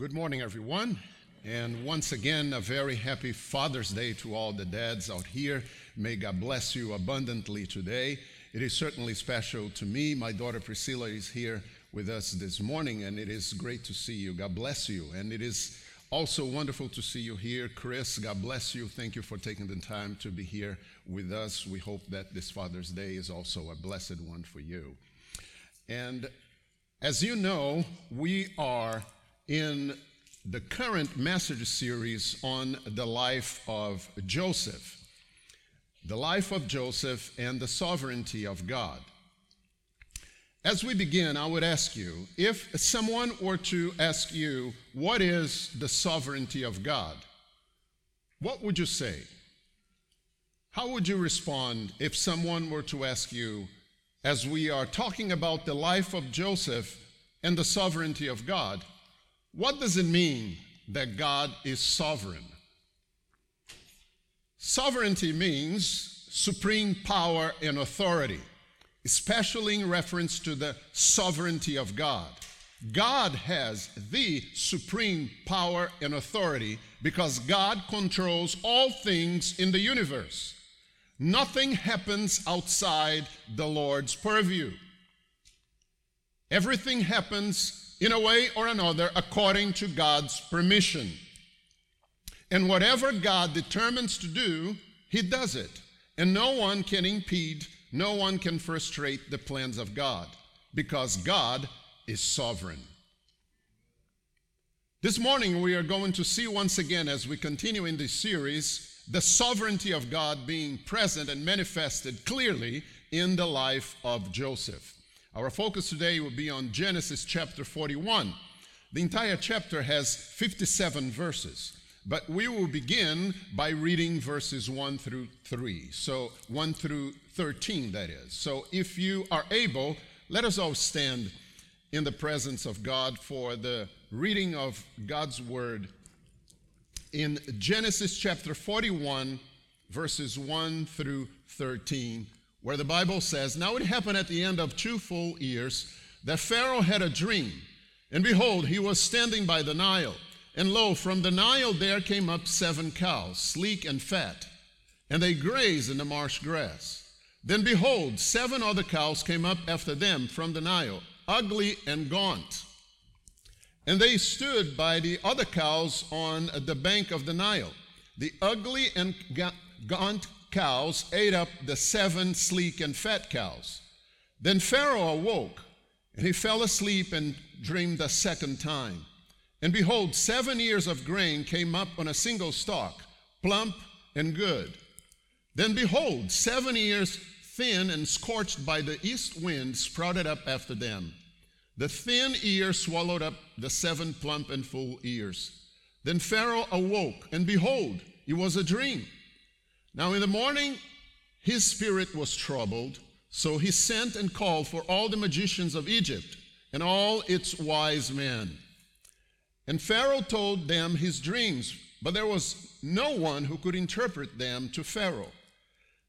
Good morning, everyone. And once again, a very happy Father's Day to all the dads out here. May God bless you abundantly today. It is certainly special to me. My daughter Priscilla is here with us this morning, and it is great to see you. God bless you. And it is also wonderful to see you here. Chris, God bless you. Thank you for taking the time to be here with us. We hope that this Father's Day is also a blessed one for you. And as you know, we are in the current message series on the life of Joseph, the life of Joseph and the sovereignty of God. As we begin, I would ask you if someone were to ask you, What is the sovereignty of God? What would you say? How would you respond if someone were to ask you, as we are talking about the life of Joseph and the sovereignty of God, what does it mean that God is sovereign? Sovereignty means supreme power and authority, especially in reference to the sovereignty of God. God has the supreme power and authority because God controls all things in the universe. Nothing happens outside the Lord's purview. Everything happens in a way or another according to God's permission. And whatever God determines to do, He does it. And no one can impede, no one can frustrate the plans of God because God is sovereign. This morning, we are going to see once again, as we continue in this series, the sovereignty of God being present and manifested clearly in the life of Joseph. Our focus today will be on Genesis chapter 41. The entire chapter has 57 verses, but we will begin by reading verses 1 through 3. So 1 through 13, that is. So if you are able, let us all stand in the presence of God for the reading of God's word in Genesis chapter 41, verses 1 through 13 where the Bible says, Now it happened at the end of two full years that Pharaoh had a dream, and behold, he was standing by the Nile. And lo, from the Nile there came up seven cows, sleek and fat, and they grazed in the marsh grass. Then behold, seven other cows came up after them from the Nile, ugly and gaunt. And they stood by the other cows on the bank of the Nile. The ugly and gaunt cows ate up the seven sleek and fat cows. Then Pharaoh awoke, and he fell asleep and dreamed a second time. And behold, seven ears of grain came up on a single stalk, plump and good. Then behold, seven ears thin and scorched by the east wind sprouted up after them. The thin ear swallowed up the seven plump and full ears. Then Pharaoh awoke, and behold, it was a dream. Now in the morning, his spirit was troubled, so he sent and called for all the magicians of Egypt and all its wise men. And Pharaoh told them his dreams, but there was no one who could interpret them to Pharaoh.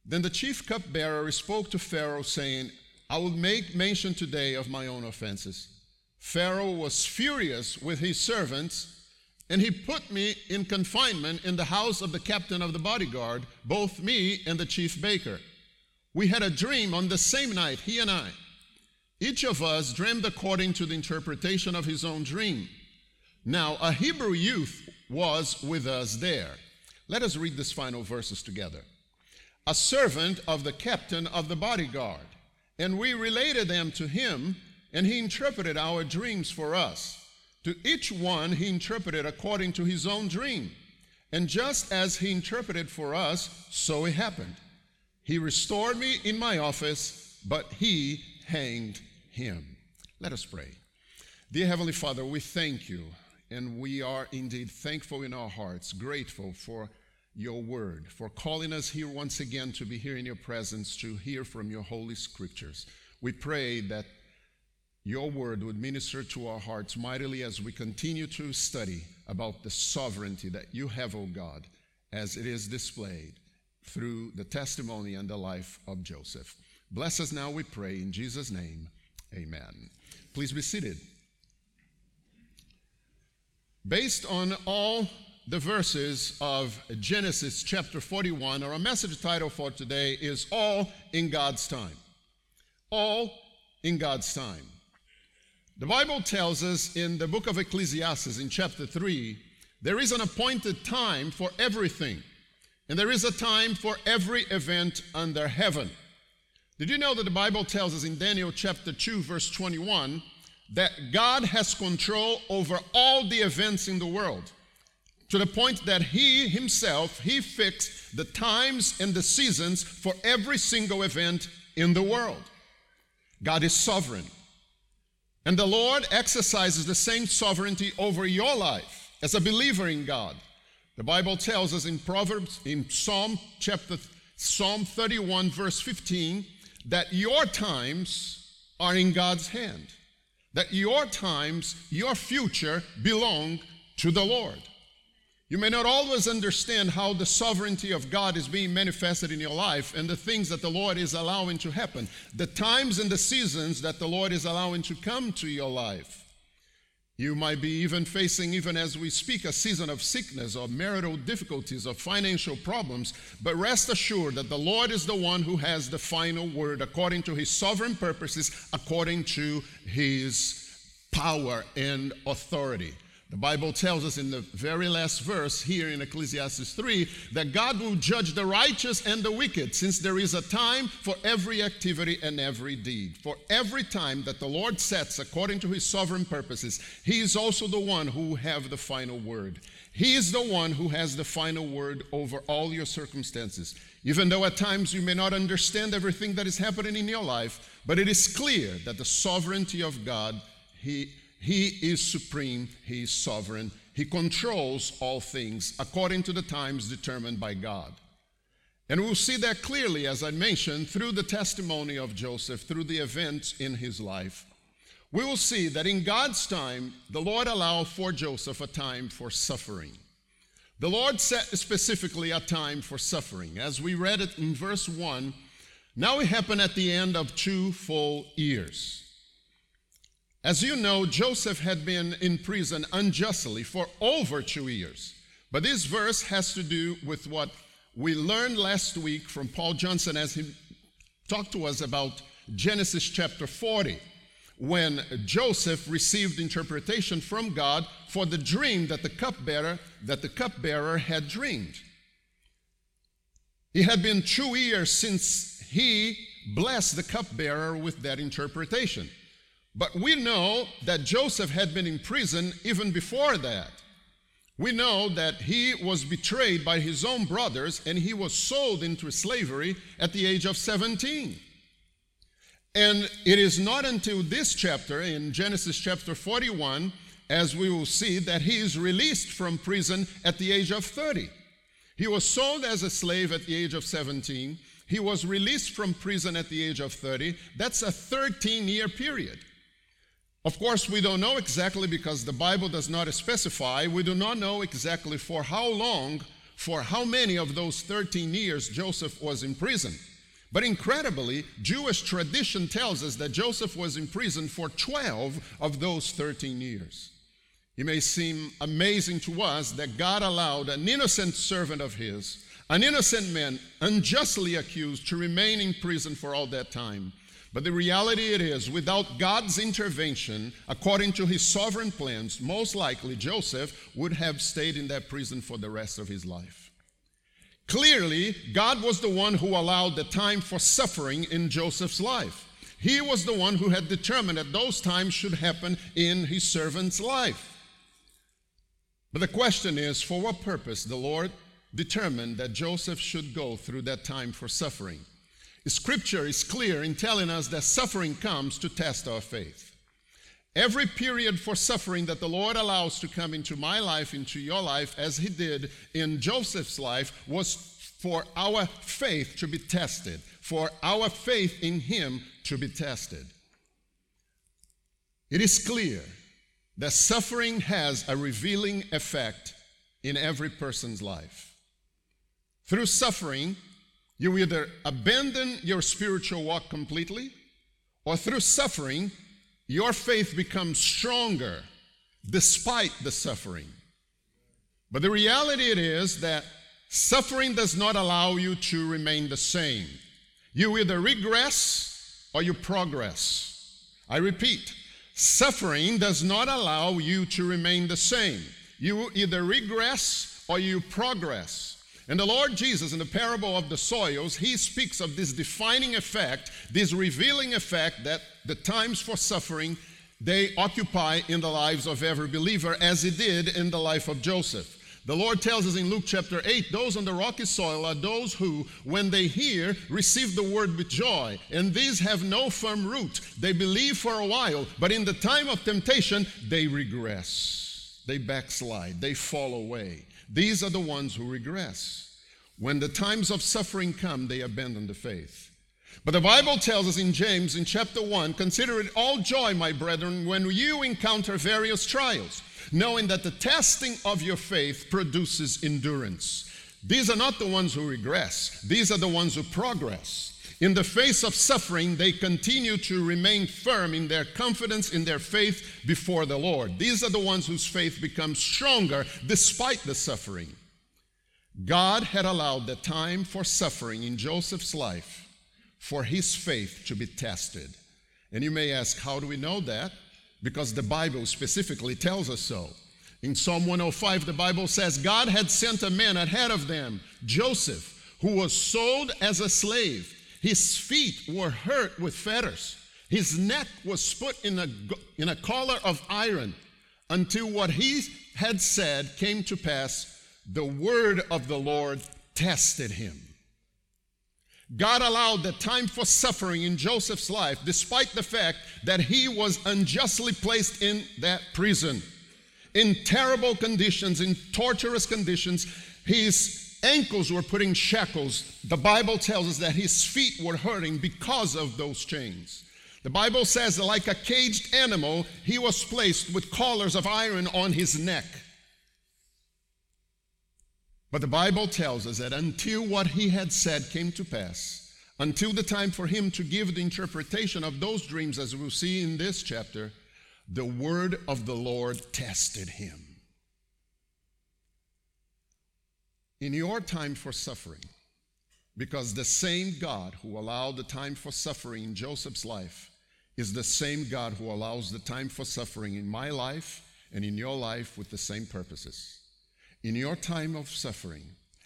Then the chief cupbearer spoke to Pharaoh, saying, I will make mention today of my own offenses. Pharaoh was furious with his servants and he put me in confinement in the house of the captain of the bodyguard, both me and the chief baker. We had a dream on the same night, he and I. Each of us dreamed according to the interpretation of his own dream. Now, a Hebrew youth was with us there. Let us read these final verses together. A servant of the captain of the bodyguard, and we related them to him, and he interpreted our dreams for us. To each one he interpreted according to his own dream. And just as he interpreted for us, so it happened. He restored me in my office, but he hanged him. Let us pray. Dear Heavenly Father, we thank you, and we are indeed thankful in our hearts, grateful for your word, for calling us here once again to be here in your presence, to hear from your holy scriptures. We pray that your word would minister to our hearts mightily as we continue to study about the sovereignty that you have, O God, as it is displayed through the testimony and the life of Joseph. Bless us now, we pray, in Jesus' name. Amen. Please be seated. Based on all the verses of Genesis chapter 41, our message title for today is All in God's Time. All in God's Time. The Bible tells us in the book of Ecclesiastes in chapter 3 there is an appointed time for everything, and there is a time for every event under heaven. Did you know that the Bible tells us in Daniel chapter 2, verse 21, that God has control over all the events in the world? To the point that He Himself, He fixed the times and the seasons for every single event in the world. God is sovereign. And the Lord exercises the same sovereignty over your life as a believer in God. The Bible tells us in Proverbs, in Psalm chapter Psalm 31, verse 15, that your times are in God's hand. That your times, your future belong to the Lord. You may not always understand how the sovereignty of God is being manifested in your life and the things that the Lord is allowing to happen, the times and the seasons that the Lord is allowing to come to your life. You might be even facing, even as we speak, a season of sickness or marital difficulties or financial problems. But rest assured that the Lord is the one who has the final word according to his sovereign purposes, according to his power and authority. The Bible tells us in the very last verse here in Ecclesiastes 3 that God will judge the righteous and the wicked, since there is a time for every activity and every deed. For every time that the Lord sets according to his sovereign purposes, he is also the one who have the final word. He is the one who has the final word over all your circumstances. Even though at times you may not understand everything that is happening in your life, but it is clear that the sovereignty of God, he he is supreme, He is sovereign, He controls all things according to the times determined by God. And we'll see that clearly, as I mentioned, through the testimony of Joseph, through the events in his life. We will see that in God's time, the Lord allowed for Joseph a time for suffering. The Lord set specifically a time for suffering. As we read it in verse 1, now it happened at the end of two full years. As you know, Joseph had been in prison unjustly for over two years. But this verse has to do with what we learned last week from Paul Johnson as he talked to us about Genesis chapter 40, when Joseph received interpretation from God for the dream that the cupbearer that the cupbearer had dreamed. It had been two years since he blessed the cupbearer with that interpretation. But we know that Joseph had been in prison even before that. We know that he was betrayed by his own brothers and he was sold into slavery at the age of 17. And it is not until this chapter, in Genesis chapter 41, as we will see, that he is released from prison at the age of 30. He was sold as a slave at the age of 17. He was released from prison at the age of 30. That's a 13 year period. Of course, we don't know exactly because the Bible does not specify. We do not know exactly for how long, for how many of those 13 years Joseph was in prison. But incredibly, Jewish tradition tells us that Joseph was in prison for 12 of those 13 years. It may seem amazing to us that God allowed an innocent servant of his, an innocent man unjustly accused, to remain in prison for all that time. But the reality it is, without God's intervention, according to his sovereign plans, most likely Joseph would have stayed in that prison for the rest of his life. Clearly, God was the one who allowed the time for suffering in Joseph's life. He was the one who had determined that those times should happen in his servant's life. But the question is for what purpose the Lord determined that Joseph should go through that time for suffering? Scripture is clear in telling us that suffering comes to test our faith. Every period for suffering that the Lord allows to come into my life, into your life, as He did in Joseph's life, was for our faith to be tested, for our faith in Him to be tested. It is clear that suffering has a revealing effect in every person's life. Through suffering, you either abandon your spiritual walk completely, or through suffering, your faith becomes stronger despite the suffering. But the reality it is that suffering does not allow you to remain the same. You either regress or you progress. I repeat, suffering does not allow you to remain the same. You either regress or you progress. And the Lord Jesus, in the parable of the soils, he speaks of this defining effect, this revealing effect that the times for suffering they occupy in the lives of every believer, as it did in the life of Joseph. The Lord tells us in Luke chapter 8 those on the rocky soil are those who, when they hear, receive the word with joy. And these have no firm root. They believe for a while, but in the time of temptation, they regress. They backslide. They fall away. These are the ones who regress. When the times of suffering come, they abandon the faith. But the Bible tells us in James in chapter 1 Consider it all joy, my brethren, when you encounter various trials, knowing that the testing of your faith produces endurance. These are not the ones who regress, these are the ones who progress. In the face of suffering, they continue to remain firm in their confidence, in their faith before the Lord. These are the ones whose faith becomes stronger despite the suffering. God had allowed the time for suffering in Joseph's life for his faith to be tested. And you may ask, how do we know that? Because the Bible specifically tells us so. In Psalm 105, the Bible says, God had sent a man ahead of them, Joseph, who was sold as a slave. His feet were hurt with fetters. His neck was put in a, in a collar of iron until what he had said came to pass. The word of the Lord tested him. God allowed the time for suffering in Joseph's life, despite the fact that he was unjustly placed in that prison. In terrible conditions, in torturous conditions, his ankles were put in shackles. The Bible tells us that his feet were hurting because of those chains. The Bible says that, like a caged animal, he was placed with collars of iron on his neck. But the Bible tells us that until what he had said came to pass, until the time for him to give the interpretation of those dreams, as we'll see in this chapter, the word of the Lord tested him. In your time for suffering, because the same God who allowed the time for suffering in Joseph's life is the same God who allows the time for suffering in my life and in your life with the same purposes. In your time of suffering,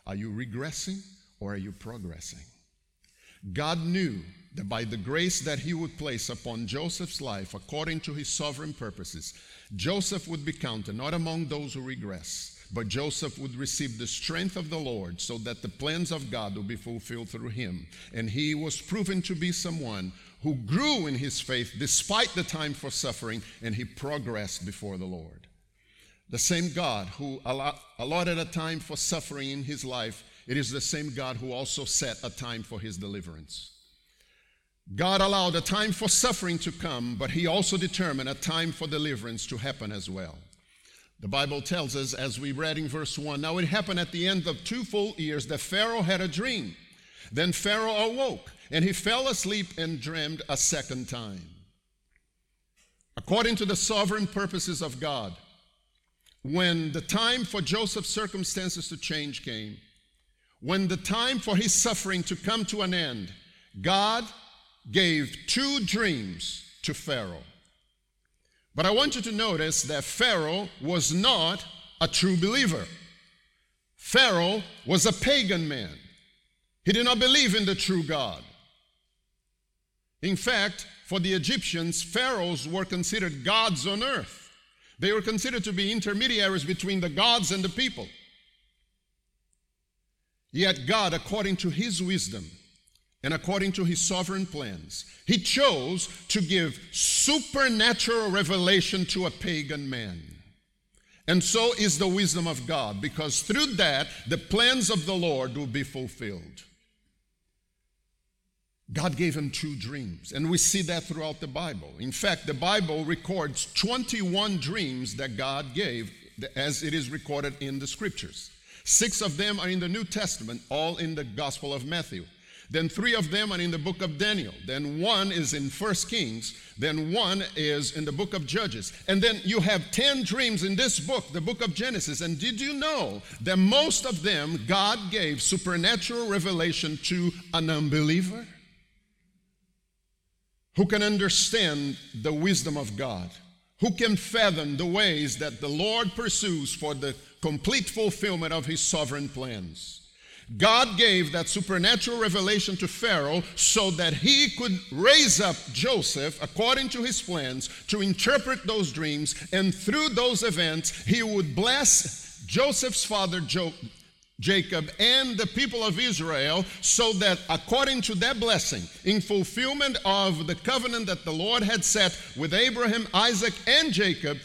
are you regressing or are you progressing? God knew that by the grace that He would place upon Joseph's life, according to His sovereign purposes, Joseph would be counted not among those who regress, but Joseph would receive the strength of the Lord so that the plans of God would be fulfilled through him. And he was proven to be someone who grew in his faith despite the time for suffering, and he progressed before the Lord. The same God who allotted a time for suffering in his life, it is the same God who also set a time for his deliverance. God allowed a time for suffering to come, but he also determined a time for deliverance to happen as well. The Bible tells us, as we read in verse 1, now it happened at the end of two full years that Pharaoh had a dream. Then Pharaoh awoke, and he fell asleep and dreamed a second time. According to the sovereign purposes of God, when the time for Joseph's circumstances to change came, when the time for his suffering to come to an end, God gave two dreams to Pharaoh. But I want you to notice that Pharaoh was not a true believer. Pharaoh was a pagan man. He did not believe in the true God. In fact, for the Egyptians, pharaohs were considered gods on earth. They were considered to be intermediaries between the gods and the people. Yet God, according to his wisdom and according to his sovereign plans, he chose to give supernatural revelation to a pagan man. And so is the wisdom of God, because through that, the plans of the Lord will be fulfilled. God gave him two dreams, and we see that throughout the Bible. In fact, the Bible records 21 dreams that God gave as it is recorded in the scriptures. Six of them are in the New Testament, all in the Gospel of Matthew. Then three of them are in the book of Daniel. Then one is in First Kings. Then one is in the book of Judges. And then you have 10 dreams in this book, the book of Genesis. And did you know that most of them God gave supernatural revelation to an unbeliever? Who can understand the wisdom of God? Who can fathom the ways that the Lord pursues for the complete fulfillment of his sovereign plans? God gave that supernatural revelation to Pharaoh so that he could raise up Joseph according to his plans to interpret those dreams, and through those events, he would bless Joseph's father jo- Jacob and the people of Israel, so that according to that blessing, in fulfillment of the covenant that the Lord had set with Abraham, Isaac, and Jacob,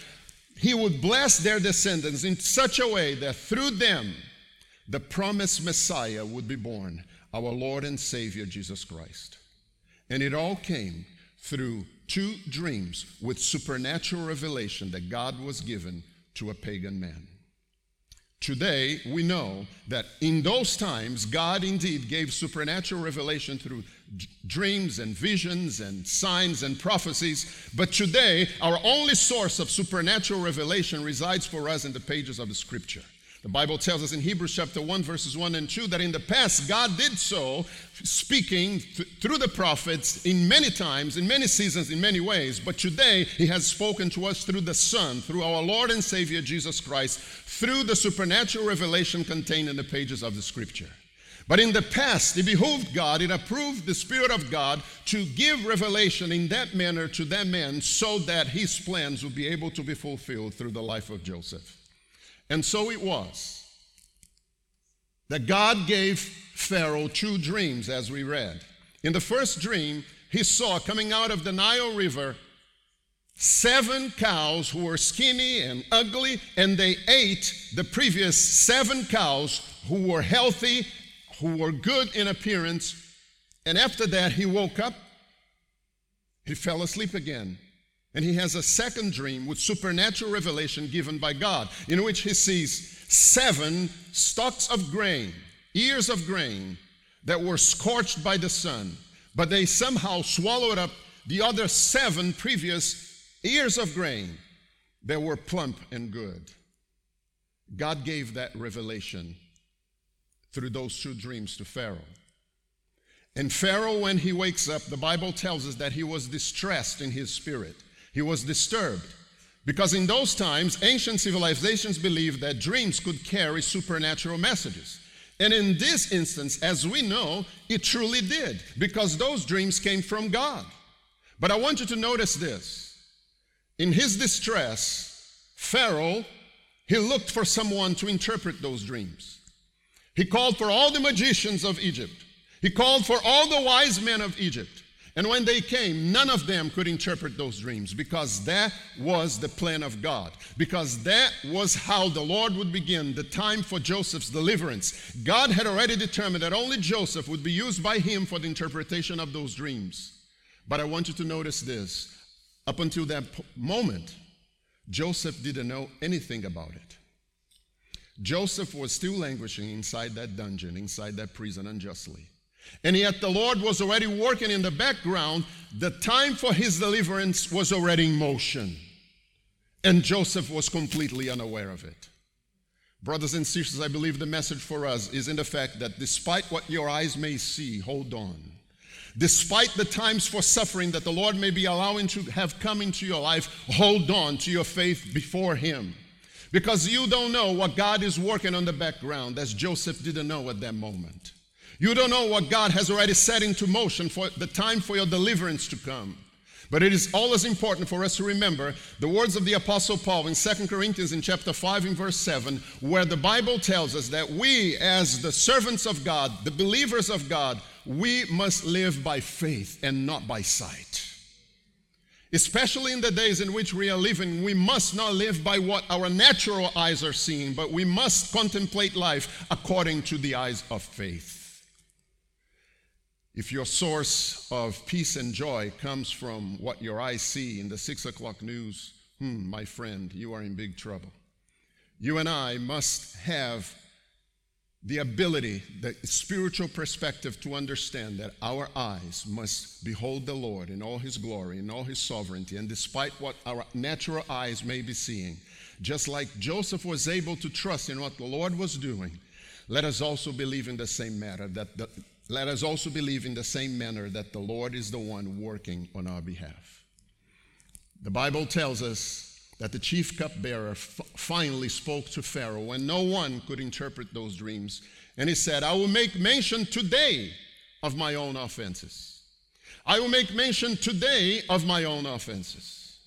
he would bless their descendants in such a way that through them, the promised Messiah would be born, our Lord and Savior Jesus Christ. And it all came through two dreams with supernatural revelation that God was given to a pagan man. Today, we know that in those times, God indeed gave supernatural revelation through d- dreams and visions and signs and prophecies. But today, our only source of supernatural revelation resides for us in the pages of the scripture. The Bible tells us in Hebrews chapter 1, verses 1 and 2, that in the past God did so, speaking th- through the prophets in many times, in many seasons, in many ways. But today, He has spoken to us through the Son, through our Lord and Savior Jesus Christ, through the supernatural revelation contained in the pages of the Scripture. But in the past, it behooved God, it approved the Spirit of God to give revelation in that manner to that man so that his plans would be able to be fulfilled through the life of Joseph. And so it was that God gave Pharaoh two dreams, as we read. In the first dream, he saw coming out of the Nile River seven cows who were skinny and ugly, and they ate the previous seven cows who were healthy, who were good in appearance. And after that, he woke up, he fell asleep again. And he has a second dream with supernatural revelation given by God, in which he sees seven stalks of grain, ears of grain, that were scorched by the sun, but they somehow swallowed up the other seven previous ears of grain that were plump and good. God gave that revelation through those two dreams to Pharaoh. And Pharaoh, when he wakes up, the Bible tells us that he was distressed in his spirit. He was disturbed because in those times, ancient civilizations believed that dreams could carry supernatural messages. And in this instance, as we know, it truly did because those dreams came from God. But I want you to notice this. In his distress, Pharaoh, he looked for someone to interpret those dreams. He called for all the magicians of Egypt. He called for all the wise men of Egypt. And when they came, none of them could interpret those dreams because that was the plan of God. Because that was how the Lord would begin the time for Joseph's deliverance. God had already determined that only Joseph would be used by him for the interpretation of those dreams. But I want you to notice this. Up until that moment, Joseph didn't know anything about it. Joseph was still languishing inside that dungeon, inside that prison unjustly. And yet the Lord was already working in the background. The time for his deliverance was already in motion. And Joseph was completely unaware of it. Brothers and sisters, I believe the message for us is in the fact that despite what your eyes may see, hold on. Despite the times for suffering that the Lord may be allowing to have come into your life, hold on to your faith before Him. Because you don't know what God is working on the background, as Joseph didn't know at that moment. You don't know what God has already set into motion for the time for your deliverance to come. But it is always important for us to remember the words of the apostle Paul in 2 Corinthians in chapter 5 in verse 7 where the Bible tells us that we as the servants of God, the believers of God, we must live by faith and not by sight. Especially in the days in which we are living, we must not live by what our natural eyes are seeing, but we must contemplate life according to the eyes of faith. If your source of peace and joy comes from what your eyes see in the six o'clock news, hmm, my friend, you are in big trouble. You and I must have the ability, the spiritual perspective to understand that our eyes must behold the Lord in all his glory, in all his sovereignty, and despite what our natural eyes may be seeing, just like Joseph was able to trust in what the Lord was doing, let us also believe in the same matter that the, let us also believe in the same manner that the Lord is the one working on our behalf. The Bible tells us that the chief cupbearer f- finally spoke to Pharaoh when no one could interpret those dreams. And he said, I will make mention today of my own offenses. I will make mention today of my own offenses.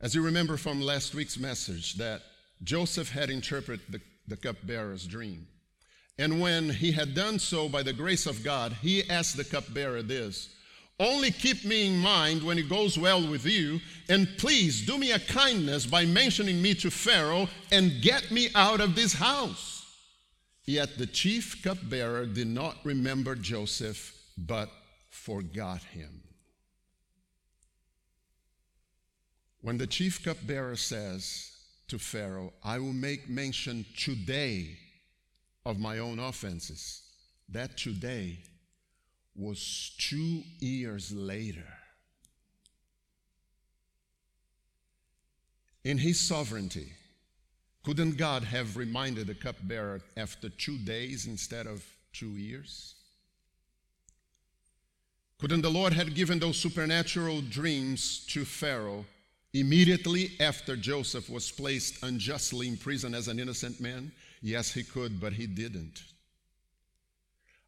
As you remember from last week's message, that Joseph had interpreted the, the cupbearer's dream. And when he had done so by the grace of God, he asked the cupbearer this only keep me in mind when it goes well with you, and please do me a kindness by mentioning me to Pharaoh and get me out of this house. Yet the chief cupbearer did not remember Joseph, but forgot him. When the chief cupbearer says to Pharaoh, I will make mention today of my own offenses, that today was two years later. In his sovereignty, couldn't God have reminded the cupbearer after two days instead of two years? Couldn't the Lord have given those supernatural dreams to Pharaoh immediately after Joseph was placed unjustly in prison as an innocent man? Yes, he could, but he didn't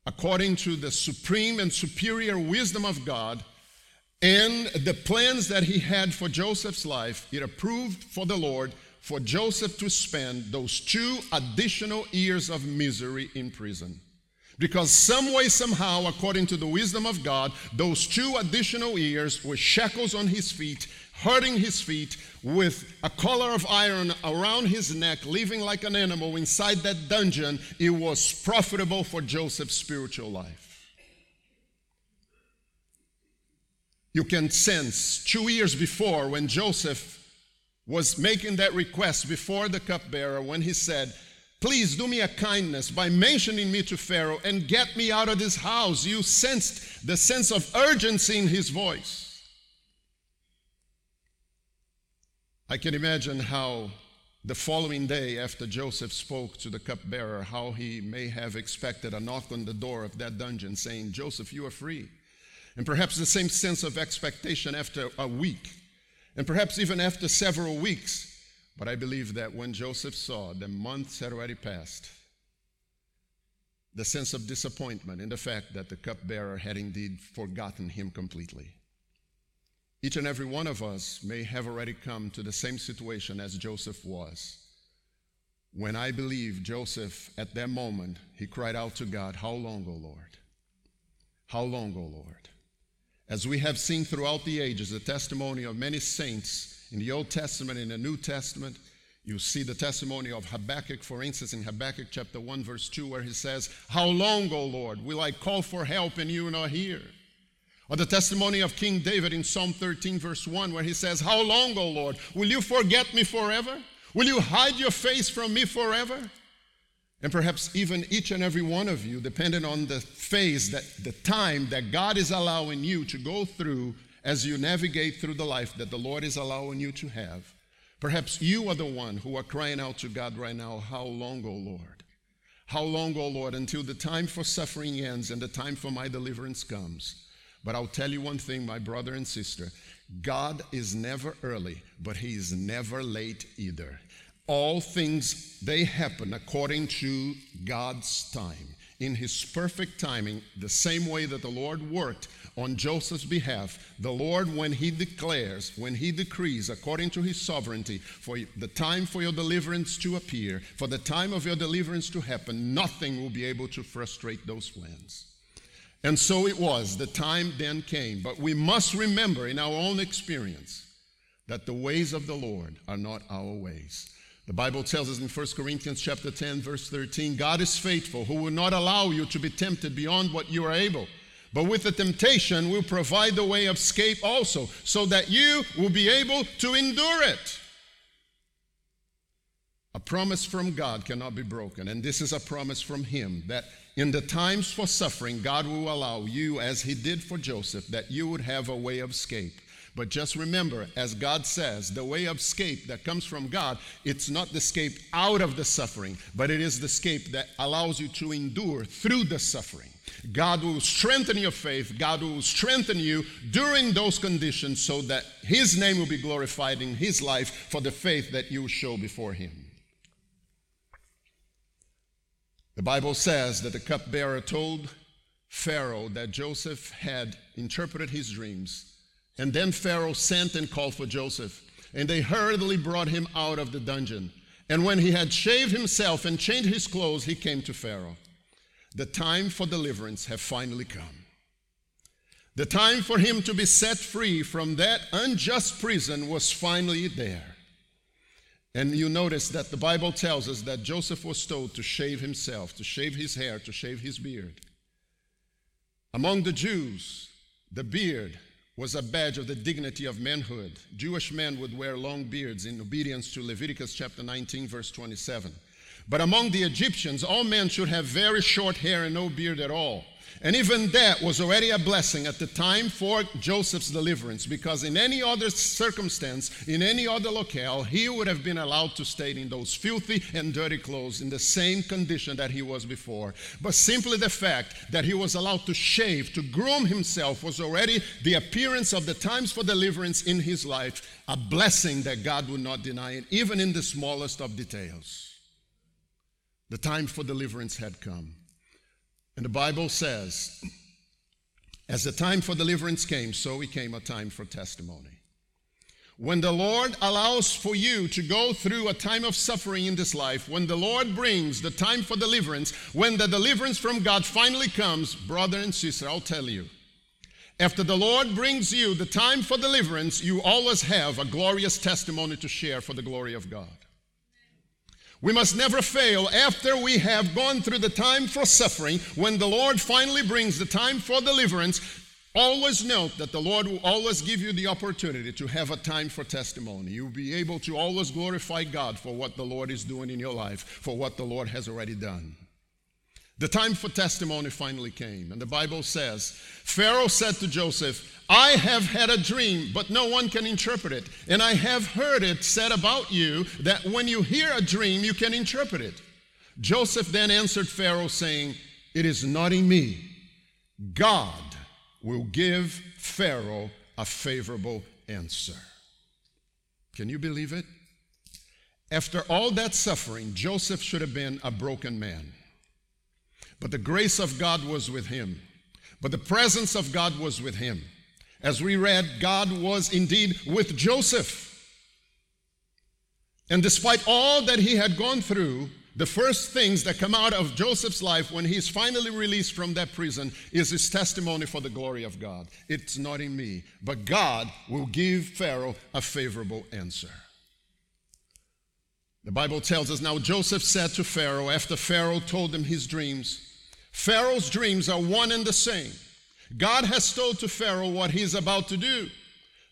according to the supreme and superior wisdom of God and the plans that he had for Joseph's life, it approved for the Lord for Joseph to spend those two additional years of misery in prison. Because, some way, somehow, according to the wisdom of God, those two additional years were shackles on his feet hurting his feet with a collar of iron around his neck, living like an animal inside that dungeon, it was profitable for Joseph's spiritual life. You can sense two years before when Joseph was making that request before the cupbearer, when he said, Please do me a kindness by mentioning me to Pharaoh and get me out of this house. You sensed the sense of urgency in his voice. I can imagine how the following day, after Joseph spoke to the cupbearer, how he may have expected a knock on the door of that dungeon saying, Joseph, you are free. And perhaps the same sense of expectation after a week, and perhaps even after several weeks. But I believe that when Joseph saw the months had already passed, the sense of disappointment in the fact that the cupbearer had indeed forgotten him completely. Each and every one of us may have already come to the same situation as Joseph was. When I believe Joseph, at that moment, he cried out to God, How long, O Lord? How long, O Lord? As we have seen throughout the ages, the testimony of many saints in the Old Testament and the New Testament, you see the testimony of Habakkuk, for instance, in Habakkuk chapter 1, verse 2, where he says, How long, O Lord, will I call for help and you not hear? Or the testimony of King David in Psalm 13, verse 1, where he says, How long, O Lord? Will you forget me forever? Will you hide your face from me forever? And perhaps even each and every one of you, depending on the phase, that the time that God is allowing you to go through as you navigate through the life that the Lord is allowing you to have. Perhaps you are the one who are crying out to God right now, How long, O Lord? How long, O Lord, until the time for suffering ends and the time for my deliverance comes? But I'll tell you one thing, my brother and sister God is never early, but He is never late either. All things, they happen according to God's time. In His perfect timing, the same way that the Lord worked on Joseph's behalf, the Lord, when He declares, when He decrees, according to His sovereignty, for the time for your deliverance to appear, for the time of your deliverance to happen, nothing will be able to frustrate those plans. And so it was. The time then came. But we must remember in our own experience that the ways of the Lord are not our ways. The Bible tells us in 1 Corinthians chapter 10 verse 13, God is faithful who will not allow you to be tempted beyond what you are able. But with the temptation will provide the way of escape also, so that you will be able to endure it. A promise from God cannot be broken. And this is a promise from Him that in the times for suffering, God will allow you, as He did for Joseph, that you would have a way of escape. But just remember, as God says, the way of escape that comes from God, it's not the escape out of the suffering, but it is the escape that allows you to endure through the suffering. God will strengthen your faith. God will strengthen you during those conditions so that His name will be glorified in His life for the faith that you show before Him. The Bible says that the cupbearer told Pharaoh that Joseph had interpreted his dreams. And then Pharaoh sent and called for Joseph. And they hurriedly brought him out of the dungeon. And when he had shaved himself and changed his clothes, he came to Pharaoh. The time for deliverance had finally come. The time for him to be set free from that unjust prison was finally there. And you notice that the Bible tells us that Joseph was told to shave himself, to shave his hair, to shave his beard. Among the Jews, the beard was a badge of the dignity of manhood. Jewish men would wear long beards in obedience to Leviticus chapter 19, verse 27. But among the Egyptians, all men should have very short hair and no beard at all. And even that was already a blessing at the time for Joseph's deliverance, because in any other circumstance, in any other locale, he would have been allowed to stay in those filthy and dirty clothes in the same condition that he was before. But simply the fact that he was allowed to shave, to groom himself, was already the appearance of the times for deliverance in his life, a blessing that God would not deny even in the smallest of details. The time for deliverance had come. And the Bible says, as the time for deliverance came, so it came a time for testimony. When the Lord allows for you to go through a time of suffering in this life, when the Lord brings the time for deliverance, when the deliverance from God finally comes, brother and sister, I'll tell you, after the Lord brings you the time for deliverance, you always have a glorious testimony to share for the glory of God. We must never fail after we have gone through the time for suffering. When the Lord finally brings the time for deliverance, always note that the Lord will always give you the opportunity to have a time for testimony. You'll be able to always glorify God for what the Lord is doing in your life, for what the Lord has already done. The time for testimony finally came, and the Bible says Pharaoh said to Joseph, I have had a dream, but no one can interpret it. And I have heard it said about you that when you hear a dream, you can interpret it. Joseph then answered Pharaoh, saying, It is not in me. God will give Pharaoh a favorable answer. Can you believe it? After all that suffering, Joseph should have been a broken man. But the grace of God was with him. But the presence of God was with him. As we read, God was indeed with Joseph. And despite all that he had gone through, the first things that come out of Joseph's life when he's finally released from that prison is his testimony for the glory of God. It's not in me, but God will give Pharaoh a favorable answer. The Bible tells us now Joseph said to Pharaoh, after Pharaoh told him his dreams, Pharaoh's dreams are one and the same. God has told to Pharaoh what he's about to do.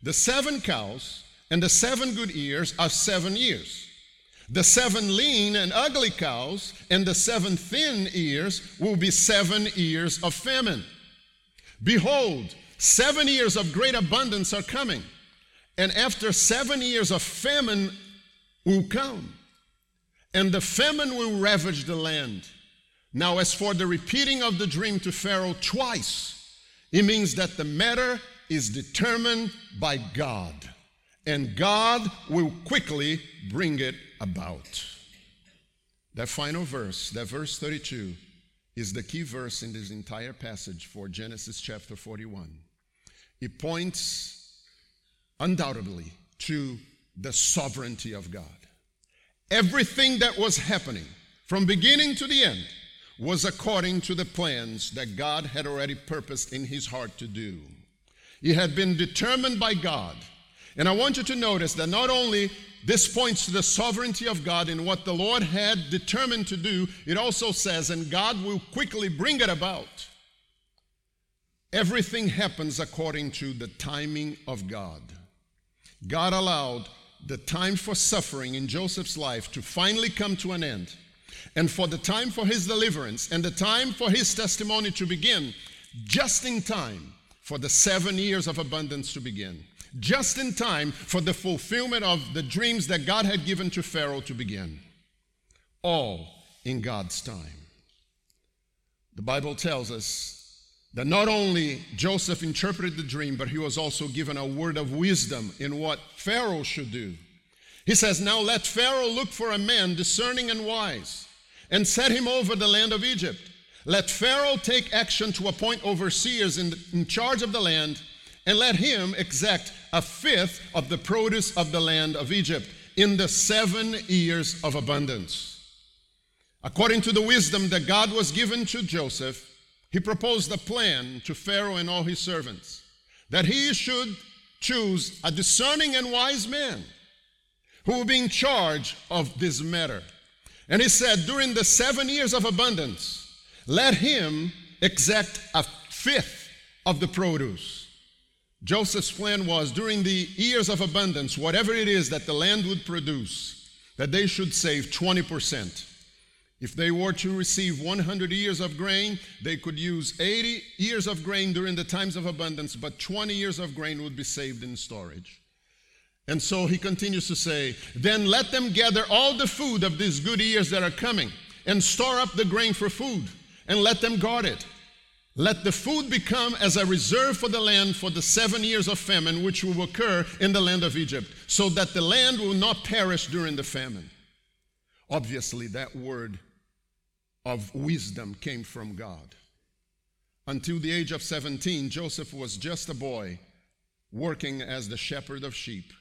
The seven cows and the seven good ears are seven years. The seven lean and ugly cows and the seven thin ears will be seven years of famine. Behold, seven years of great abundance are coming, and after seven years of famine will come, and the famine will ravage the land. Now, as for the repeating of the dream to Pharaoh twice, it means that the matter is determined by God, and God will quickly bring it about. That final verse, that verse 32, is the key verse in this entire passage for Genesis chapter 41. It points undoubtedly to the sovereignty of God. Everything that was happening from beginning to the end was according to the plans that God had already purposed in his heart to do. It had been determined by God. And I want you to notice that not only this points to the sovereignty of God in what the Lord had determined to do, it also says, and God will quickly bring it about. Everything happens according to the timing of God. God allowed the time for suffering in Joseph's life to finally come to an end, and for the time for his deliverance, and the time for his testimony to begin, just in time for the seven years of abundance to begin, just in time for the fulfillment of the dreams that God had given to Pharaoh to begin. All in God's time. The Bible tells us that not only Joseph interpreted the dream, but he was also given a word of wisdom in what Pharaoh should do. He says, Now let Pharaoh look for a man discerning and wise, and set him over the land of Egypt. Let Pharaoh take action to appoint overseers in, in charge of the land, and let him exact a fifth of the produce of the land of Egypt in the seven years of abundance. According to the wisdom that God was given to Joseph, he proposed a plan to Pharaoh and all his servants that he should choose a discerning and wise man who would be in charge of this matter. And he said, During the seven years of abundance, let him exact a fifth of the produce. Joseph's plan was during the years of abundance, whatever it is that the land would produce, that they should save 20%. If they were to receive 100 years of grain, they could use 80 years of grain during the times of abundance, but 20 years of grain would be saved in storage. And so he continues to say, Then let them gather all the food of these good years that are coming, and store up the grain for food, and let them guard it. Let the food become as a reserve for the land for the seven years of famine which will occur in the land of Egypt, so that the land will not perish during the famine. Obviously, that word of wisdom came from God. Until the age of 17, Joseph was just a boy working as the shepherd of sheep.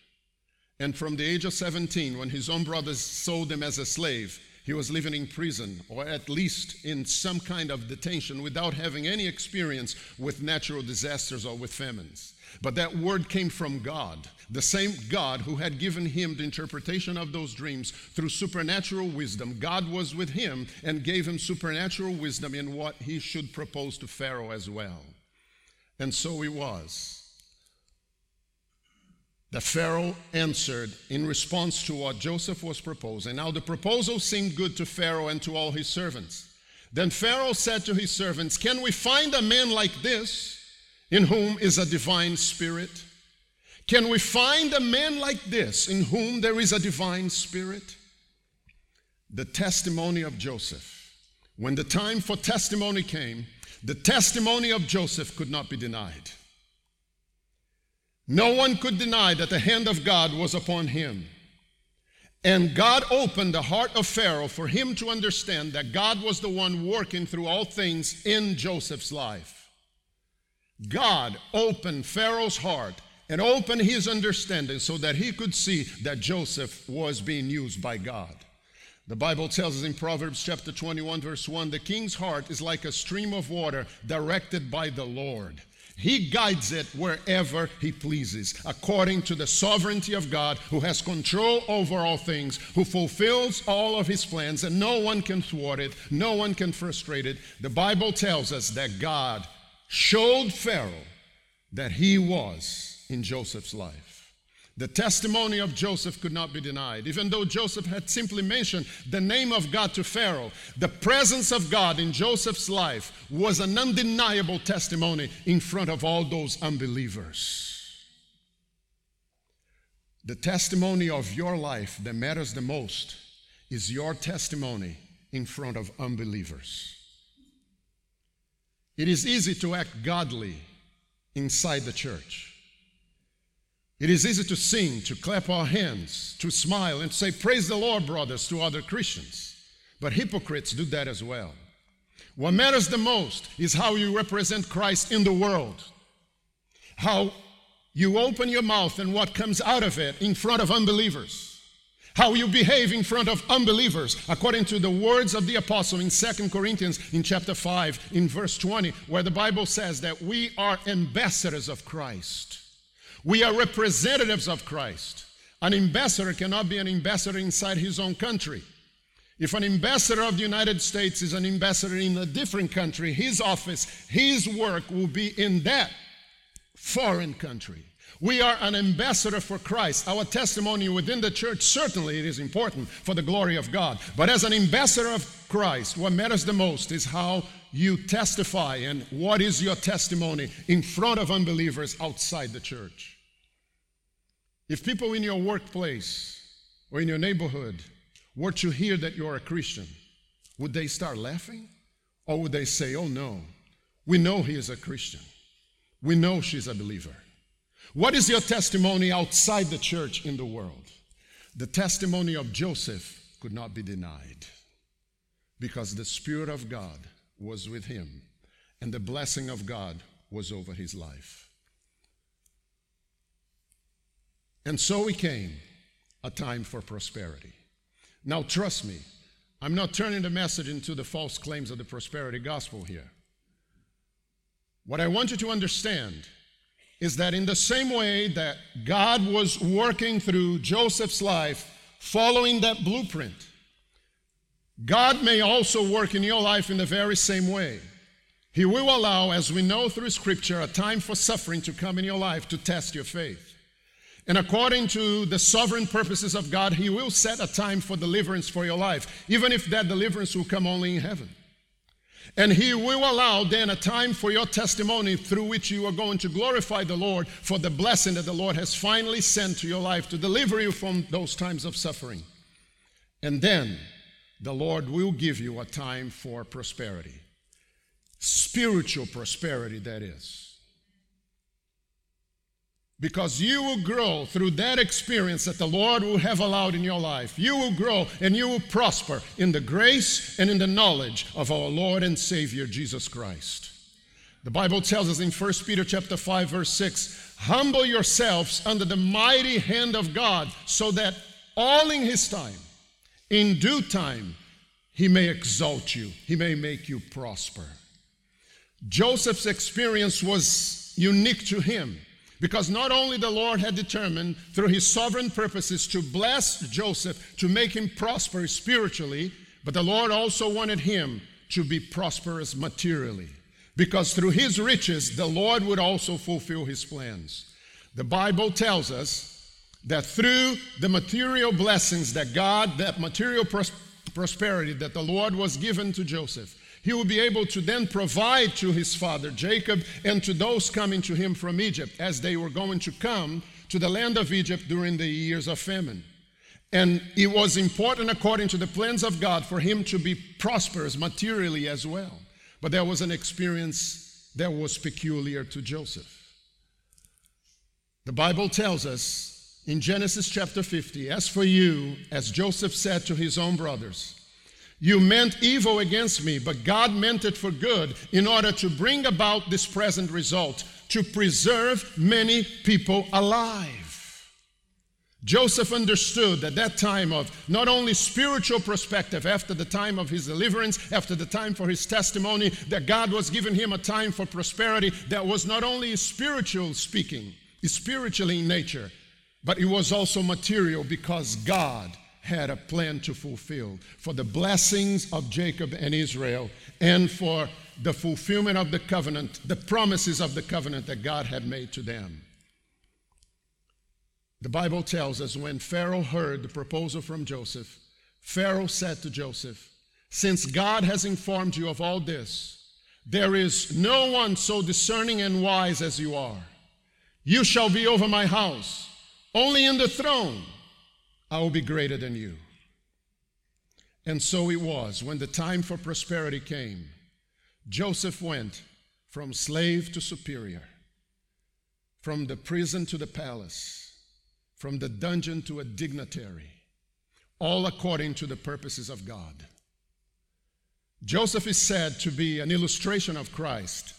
And from the age of 17, when his own brothers sold him as a slave, he was living in prison or at least in some kind of detention without having any experience with natural disasters or with famines. But that word came from God, the same God who had given him the interpretation of those dreams through supernatural wisdom. God was with him and gave him supernatural wisdom in what he should propose to Pharaoh as well. And so he was. The Pharaoh answered in response to what Joseph was proposing. Now, the proposal seemed good to Pharaoh and to all his servants. Then Pharaoh said to his servants, Can we find a man like this? in whom is a divine spirit? Can we find a man like this in whom there is a divine spirit? The testimony of Joseph. When the time for testimony came, the testimony of Joseph could not be denied. No one could deny that the hand of God was upon him. And God opened the heart of Pharaoh for him to understand that God was the one working through all things in Joseph's life. God opened Pharaoh's heart and opened his understanding so that he could see that Joseph was being used by God. The Bible tells us in Proverbs chapter 21, verse 1 the king's heart is like a stream of water directed by the Lord. He guides it wherever He pleases, according to the sovereignty of God, who has control over all things, who fulfills all of His plans, and no one can thwart it, no one can frustrate it. The Bible tells us that God showed Pharaoh that he was in Joseph's life. The testimony of Joseph could not be denied. Even though Joseph had simply mentioned the name of God to Pharaoh, the presence of God in Joseph's life was an undeniable testimony in front of all those unbelievers. The testimony of your life that matters the most is your testimony in front of unbelievers. It is easy to act godly inside the church. It is easy to sing, to clap our hands, to smile, and say, Praise the Lord, brothers, to other Christians. But hypocrites do that as well. What matters the most is how you represent Christ in the world, how you open your mouth and what comes out of it in front of unbelievers how you behave in front of unbelievers according to the words of the apostle in Second corinthians in chapter 5 in verse 20 where the bible says that we are ambassadors of christ we are representatives of christ. An ambassador cannot be an ambassador inside his own country. If an ambassador of the united states is an ambassador in a different country his office his work will be in that foreign country We are an ambassador for Christ. Our testimony within the church, certainly it is important for the glory of God. But as an ambassador of Christ, what matters the most is how you testify and what is your testimony in front of unbelievers outside the church. If people in your workplace or in your neighborhood were to hear that you're a Christian, would they start laughing? Or would they say, oh no, we know he is a Christian, we know she's a believer? What is your testimony outside the church in the world? The testimony of Joseph could not be denied because the Spirit of God was with him and the blessing of God was over his life. And so it came a time for prosperity. Now, trust me, I'm not turning the message into the false claims of the prosperity gospel here. What I want you to understand is that in the same way that God was working through Joseph's life, following that blueprint, God may also work in your life in the very same way. He will allow, as we know through Scripture, a time for suffering to come in your life to test your faith. And according to the sovereign purposes of God, He will set a time for deliverance for your life, even if that deliverance will come only in heaven. And He will allow then a time for your testimony through which you are going to glorify the Lord for the blessing that the Lord has finally sent to your life to deliver you from those times of suffering. And then the Lord will give you a time for prosperity. Spiritual prosperity, that is. Because you will grow through that experience that the Lord will have allowed in your life. You will grow and you will prosper in the grace and in the knowledge of our Lord and Savior Jesus Christ. The Bible tells us in 1 Peter chapter 5 verse 6, humble yourselves under the mighty hand of God so that all in his time, in due time, he may exalt you. He may make you prosper. Joseph's experience was unique to him. Because not only the Lord had determined through his sovereign purposes to bless Joseph, to make him prosper spiritually, but the Lord also wanted him to be prosperous materially. Because through his riches, the Lord would also fulfill his plans. The Bible tells us that through the material blessings that God, that material pros- prosperity that the Lord was given to Joseph, he will be able to then provide to his father Jacob and to those coming to him from Egypt as they were going to come to the land of Egypt during the years of famine. And it was important, according to the plans of God, for him to be prosperous materially as well. But there was an experience that was peculiar to Joseph. The Bible tells us in Genesis chapter 50 As for you, as Joseph said to his own brothers, you meant evil against me, but God meant it for good in order to bring about this present result, to preserve many people alive. Joseph understood at that time of not only spiritual perspective after the time of his deliverance, after the time for his testimony, that God was giving him a time for prosperity that was not only spiritual speaking, spiritually in nature, but it was also material because God had a plan to fulfill for the blessings of Jacob and Israel and for the fulfillment of the covenant, the promises of the covenant that God had made to them. The Bible tells us when Pharaoh heard the proposal from Joseph, Pharaoh said to Joseph, Since God has informed you of all this, there is no one so discerning and wise as you are. You shall be over my house, only in the throne I will be greater than you. And so it was when the time for prosperity came. Joseph went from slave to superior, from the prison to the palace, from the dungeon to a dignitary, all according to the purposes of God. Joseph is said to be an illustration of Christ.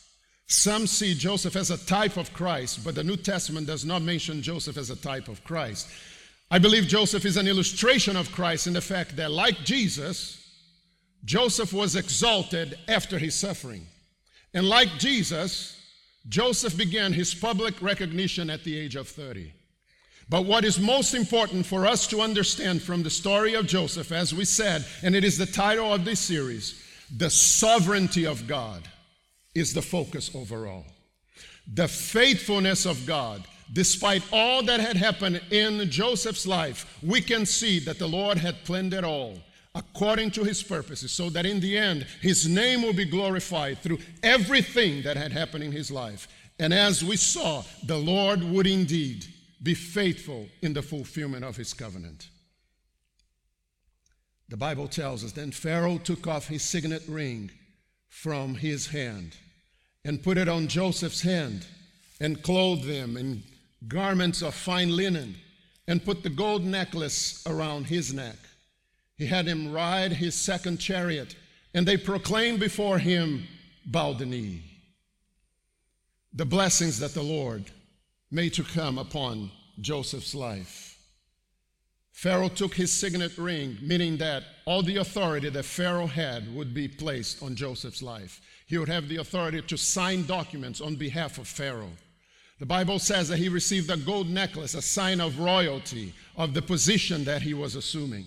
Some see Joseph as a type of Christ, but the New Testament does not mention Joseph as a type of Christ. I believe Joseph is an illustration of Christ in the fact that, like Jesus, Joseph was exalted after his suffering. And like Jesus, Joseph began his public recognition at the age of 30. But what is most important for us to understand from the story of Joseph, as we said, and it is the title of this series, the sovereignty of God is the focus overall. The faithfulness of God despite all that had happened in Joseph's life, we can see that the Lord had planned it all according to his purposes, so that in the end, his name will be glorified through everything that had happened in his life. And as we saw, the Lord would indeed be faithful in the fulfillment of his covenant. The Bible tells us then Pharaoh took off his signet ring from his hand and put it on Joseph's hand and clothed them in garments of fine linen and put the gold necklace around his neck. He had him ride his second chariot, and they proclaimed before him, Bow the knee. The blessings that the Lord made to come upon Joseph's life. Pharaoh took his signet ring, meaning that all the authority that Pharaoh had would be placed on Joseph's life. He would have the authority to sign documents on behalf of Pharaoh. The Bible says that he received a gold necklace, a sign of royalty, of the position that he was assuming.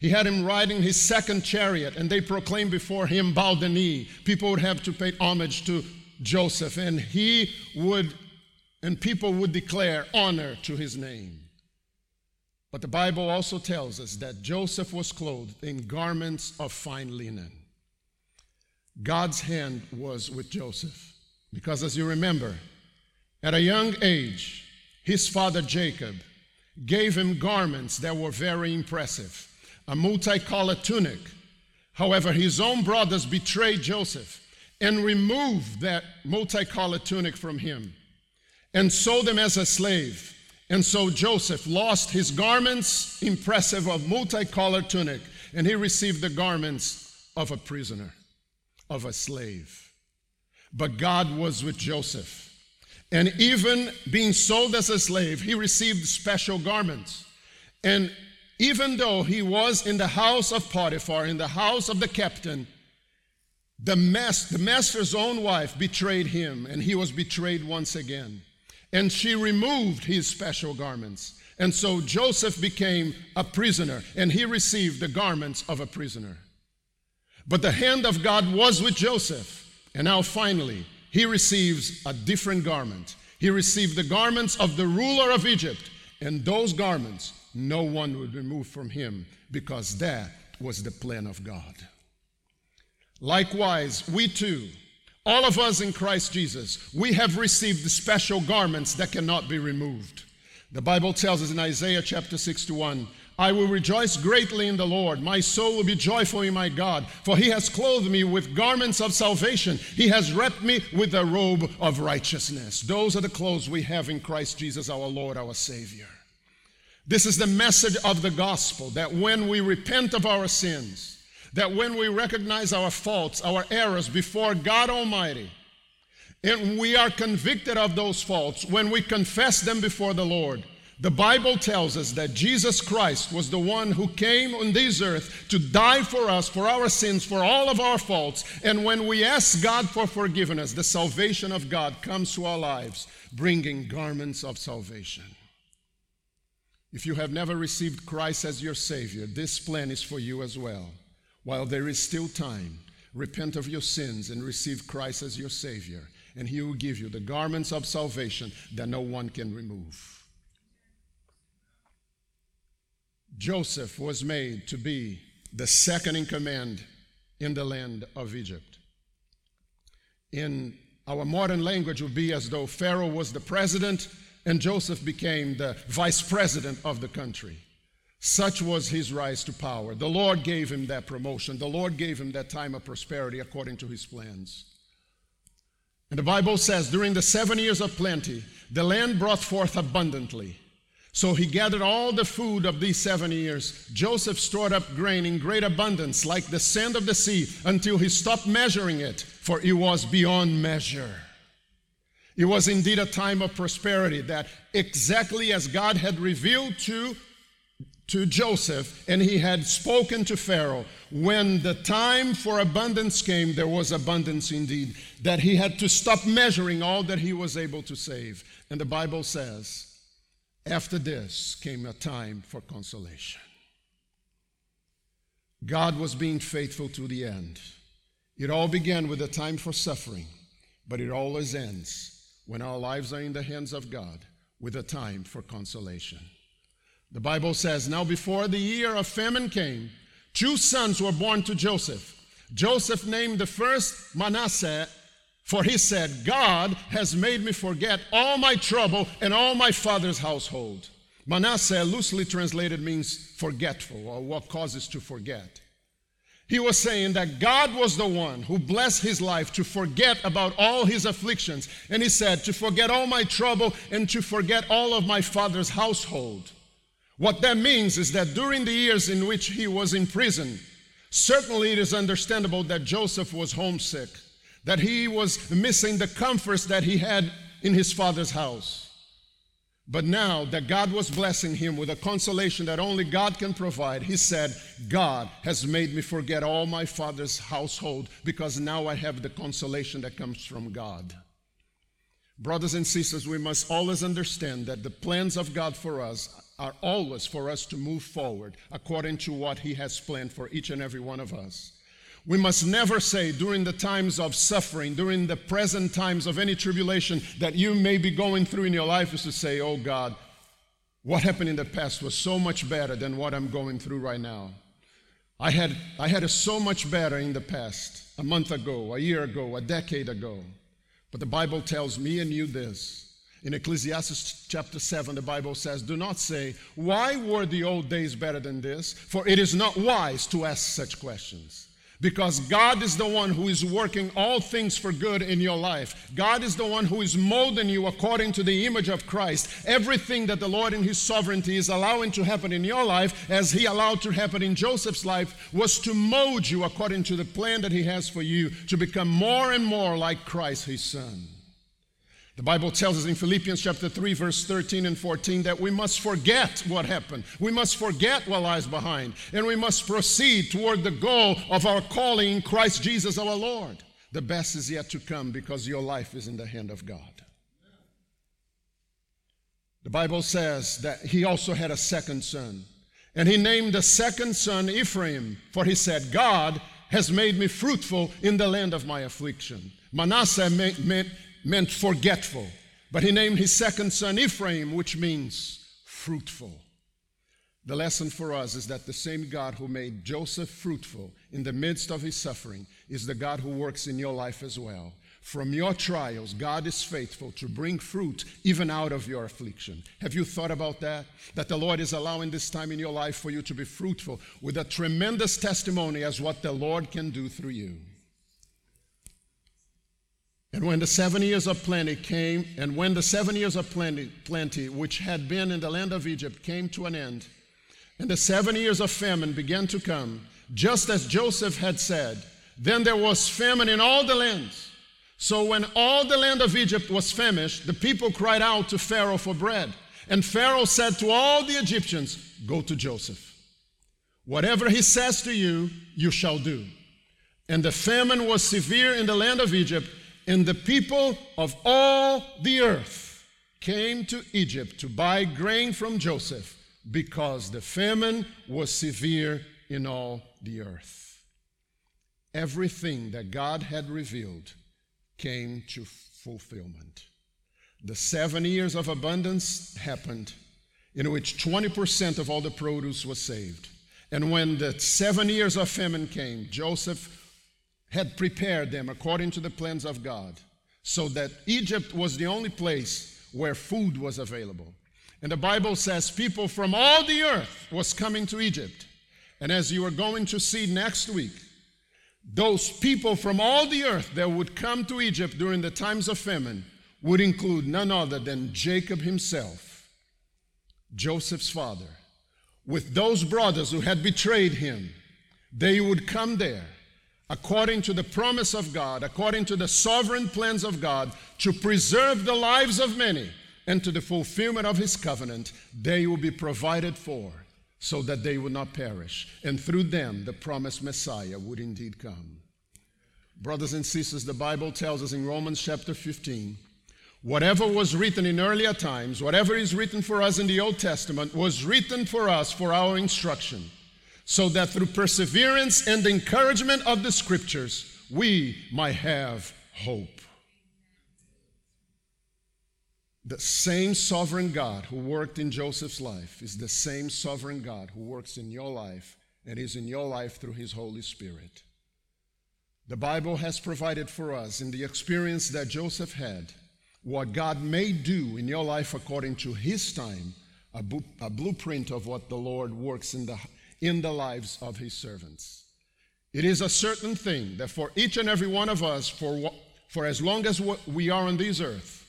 He had him riding his second chariot, and they proclaimed before him, Bow the knee. People would have to pay homage to Joseph, and he would, and people would declare honor to his name. But the Bible also tells us that Joseph was clothed in garments of fine linen. God's hand was with Joseph, because as you remember, at a young age, his father Jacob gave him garments that were very impressive a multicolored tunic. However, his own brothers betrayed Joseph and removed that multicolored tunic from him and sold him as a slave. And so Joseph lost his garments, impressive of multicolored tunic, and he received the garments of a prisoner, of a slave. But God was with Joseph. And even being sold as a slave, he received special garments. And even though he was in the house of Potiphar, in the house of the captain, the, mas- the master's own wife betrayed him, and he was betrayed once again. And she removed his special garments. And so Joseph became a prisoner, and he received the garments of a prisoner. But the hand of God was with Joseph. And now finally, he receives a different garment. He received the garments of the ruler of Egypt, and those garments no one would remove from him because that was the plan of God. Likewise, we too, all of us in Christ Jesus, we have received special garments that cannot be removed. The Bible tells us in Isaiah chapter 61 I will rejoice greatly in the Lord. My soul will be joyful in my God, for he has clothed me with garments of salvation. He has wrapped me with a robe of righteousness. Those are the clothes we have in Christ Jesus, our Lord, our Savior. This is the message of the gospel that when we repent of our sins, that when we recognize our faults, our errors before God Almighty, and we are convicted of those faults, when we confess them before the Lord, the Bible tells us that Jesus Christ was the one who came on this earth to die for us, for our sins, for all of our faults. And when we ask God for forgiveness, the salvation of God comes to our lives, bringing garments of salvation. If you have never received Christ as your Savior, this plan is for you as well. While there is still time, repent of your sins and receive Christ as your Savior, and He will give you the garments of salvation that no one can remove. Joseph was made to be the second in command in the land of Egypt. In our modern language, would be as though Pharaoh was the president and Joseph became the vice president of the country. Such was his rise to power. The Lord gave him that promotion. The Lord gave him that time of prosperity according to his plans. And the Bible says, during the seven years of plenty, the land brought forth abundantly. So he gathered all the food of these seven years. Joseph stored up grain in great abundance, like the sand of the sea, until he stopped measuring it, for it was beyond measure. It was indeed a time of prosperity that exactly as God had revealed to, to Joseph and he had spoken to Pharaoh, when the time for abundance came, there was abundance indeed, that he had to stop measuring all that he was able to save. And the Bible says, after this came a time for consolation. God was being faithful to the end. It all began with a time for suffering, but it always ends when our lives are in the hands of God, with a time for consolation. The Bible says, Now before the year of famine came, two sons were born to Joseph. Joseph named the first Manasseh, for he said, God has made me forget all my trouble and all my father's household. Manasseh, loosely translated, means forgetful or what causes to forget. He was saying that God was the one who blessed his life to forget about all his afflictions. And he said, to forget all my trouble and to forget all of my father's household. What that means is that during the years in which he was in prison, certainly it is understandable that Joseph was homesick, that he was missing the comforts that he had in his father's house. But now that God was blessing him with a consolation that only God can provide, he said, God has made me forget all my father's household because now I have the consolation that comes from God. Brothers and sisters, we must always understand that the plans of God for us are always for us to move forward according to what He has planned for each and every one of us. We must never say during the times of suffering, during the present times of any tribulation that you may be going through in your life, is to say, Oh God, what happened in the past was so much better than what I'm going through right now. I had, I had it so much better in the past, a month ago, a year ago, a decade ago. But the Bible tells me and you this. In Ecclesiastes chapter 7, the Bible says, Do not say, Why were the old days better than this? For it is not wise to ask such questions. Because God is the one who is working all things for good in your life. God is the one who is molding you according to the image of Christ. Everything that the Lord in His sovereignty is allowing to happen in your life, as He allowed to happen in Joseph's life, was to mold you according to the plan that He has for you to become more and more like Christ, His Son. The Bible tells us in Philippians chapter 3, verse 13 and 14 that we must forget what happened. We must forget what lies behind. And we must proceed toward the goal of our calling in Christ Jesus our Lord. The best is yet to come because your life is in the hand of God. The Bible says that he also had a second son. And he named the second son Ephraim, for he said, God has made me fruitful in the land of my affliction. Manasseh meant, meant forgetful. But he named his second son Ephraim, which means fruitful. The lesson for us is that the same God who made Joseph fruitful in the midst of his suffering is the God who works in your life as well. From your trials, God is faithful to bring fruit even out of your affliction. Have you thought about that? That the Lord is allowing this time in your life for you to be fruitful with a tremendous testimony as what the Lord can do through you. And when the seven years of plenty came, and when the seven years of plenty, plenty, which had been in the land of Egypt, came to an end, and the seven years of famine began to come, just as Joseph had said, then there was famine in all the lands. So when all the land of Egypt was famished, the people cried out to Pharaoh for bread. And Pharaoh said to all the Egyptians, Go to Joseph. Whatever he says to you, you shall do. And the famine was severe in the land of Egypt and the people of all the earth came to Egypt to buy grain from Joseph because the famine was severe in all the earth. Everything that God had revealed came to fulfillment. The seven years of abundance happened, in which 20% of all the produce was saved. And when the seven years of famine came, Joseph had prepared them according to the plans of God, so that Egypt was the only place where food was available. And the Bible says people from all the earth was coming to Egypt. And as you are going to see next week, those people from all the earth that would come to Egypt during the times of famine would include none other than Jacob himself, Joseph's father, with those brothers who had betrayed him. They would come there according to the promise of God, according to the sovereign plans of God, to preserve the lives of many and to the fulfillment of his covenant, they will be provided for so that they will not perish. And through them, the promised Messiah would indeed come. Brothers and sisters, the Bible tells us in Romans chapter 15 whatever was written in earlier times, whatever is written for us in the Old Testament, was written for us for our instruction so that through perseverance and encouragement of the scriptures, we might have hope. The same sovereign God who worked in Joseph's life is the same sovereign God who works in your life and is in your life through his Holy Spirit. The Bible has provided for us in the experience that Joseph had what God may do in your life according to his time, a, bu- a blueprint of what the Lord works in the, in the lives of his servants. It is a certain thing that for each and every one of us, for, for as long as we are on this earth,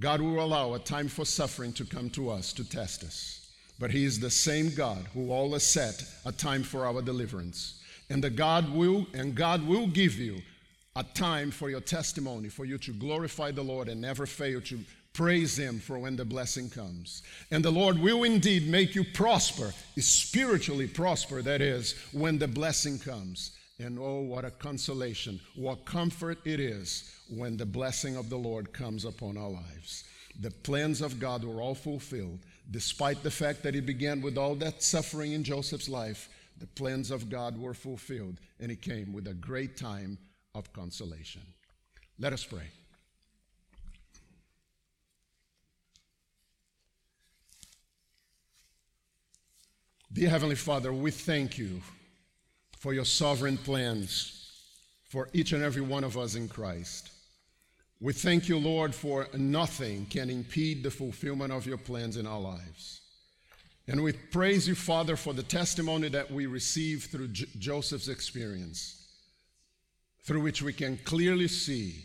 God will allow a time for suffering to come to us to test us. But He is the same God who always set a time for our deliverance. And the God will and God will give you a time for your testimony, for you to glorify the Lord and never fail to praise Him for when the blessing comes. And the Lord will indeed make you prosper, spiritually prosper, that is, when the blessing comes. And oh, what a consolation, what comfort it is when the blessing of the Lord comes upon our lives. The plans of God were all fulfilled, despite the fact that it began with all that suffering in Joseph's life. The plans of God were fulfilled, and He came with a great time of consolation. Let us pray. Dear Heavenly Father, we thank you for your sovereign plans for each and every one of us in Christ. We thank you, Lord, for nothing can impede the fulfillment of your plans in our lives. And we praise you, Father, for the testimony that we receive through J- Joseph's experience, through which we can clearly see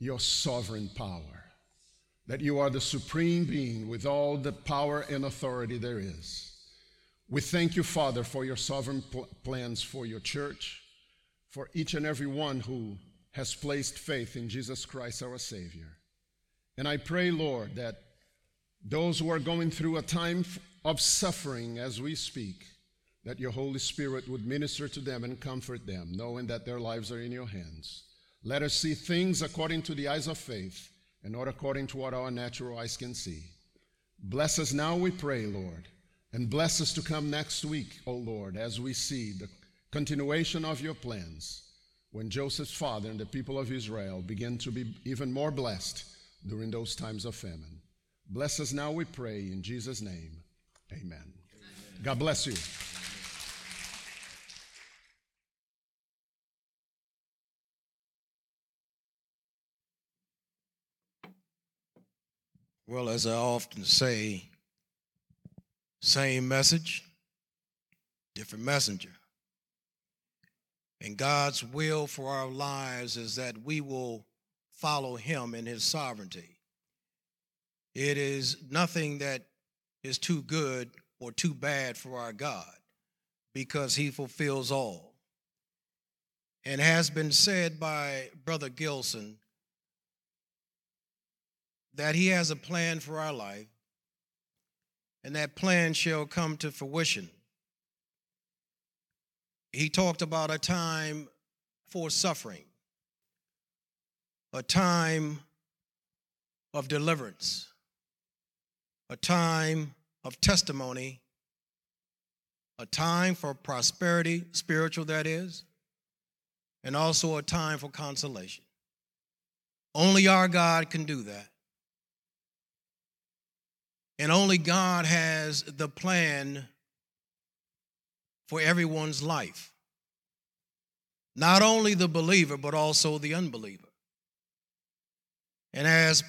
your sovereign power, that you are the supreme being with all the power and authority there is. We thank you, Father, for your sovereign pl- plans for your church, for each and every one who has placed faith in Jesus Christ, our Savior. And I pray, Lord, that those who are going through a time of suffering as we speak, that your Holy Spirit would minister to them and comfort them, knowing that their lives are in your hands. Let us see things according to the eyes of faith and not according to what our natural eyes can see. Bless us now, we pray, Lord, and bless us to come next week, O Lord, as we see the continuation of your plans when Joseph's father and the people of Israel begin to be even more blessed during those times of famine. Bless us now, we pray, in Jesus' name. Amen. Amen. God bless you. Well, as I often say, same message, different messenger. And God's will for our lives is that we will follow Him in His sovereignty. It is nothing that is too good or too bad for our God because He fulfills all. And has been said by Brother Gilson that He has a plan for our life, and that plan shall come to fruition he talked about a time for suffering, a time of deliverance, a time of testimony, a time for prosperity, spiritual that is, and also a time for consolation. Only our God can do that. And only God has the plan for everyone's life. Not only the believer, but also the unbeliever. And as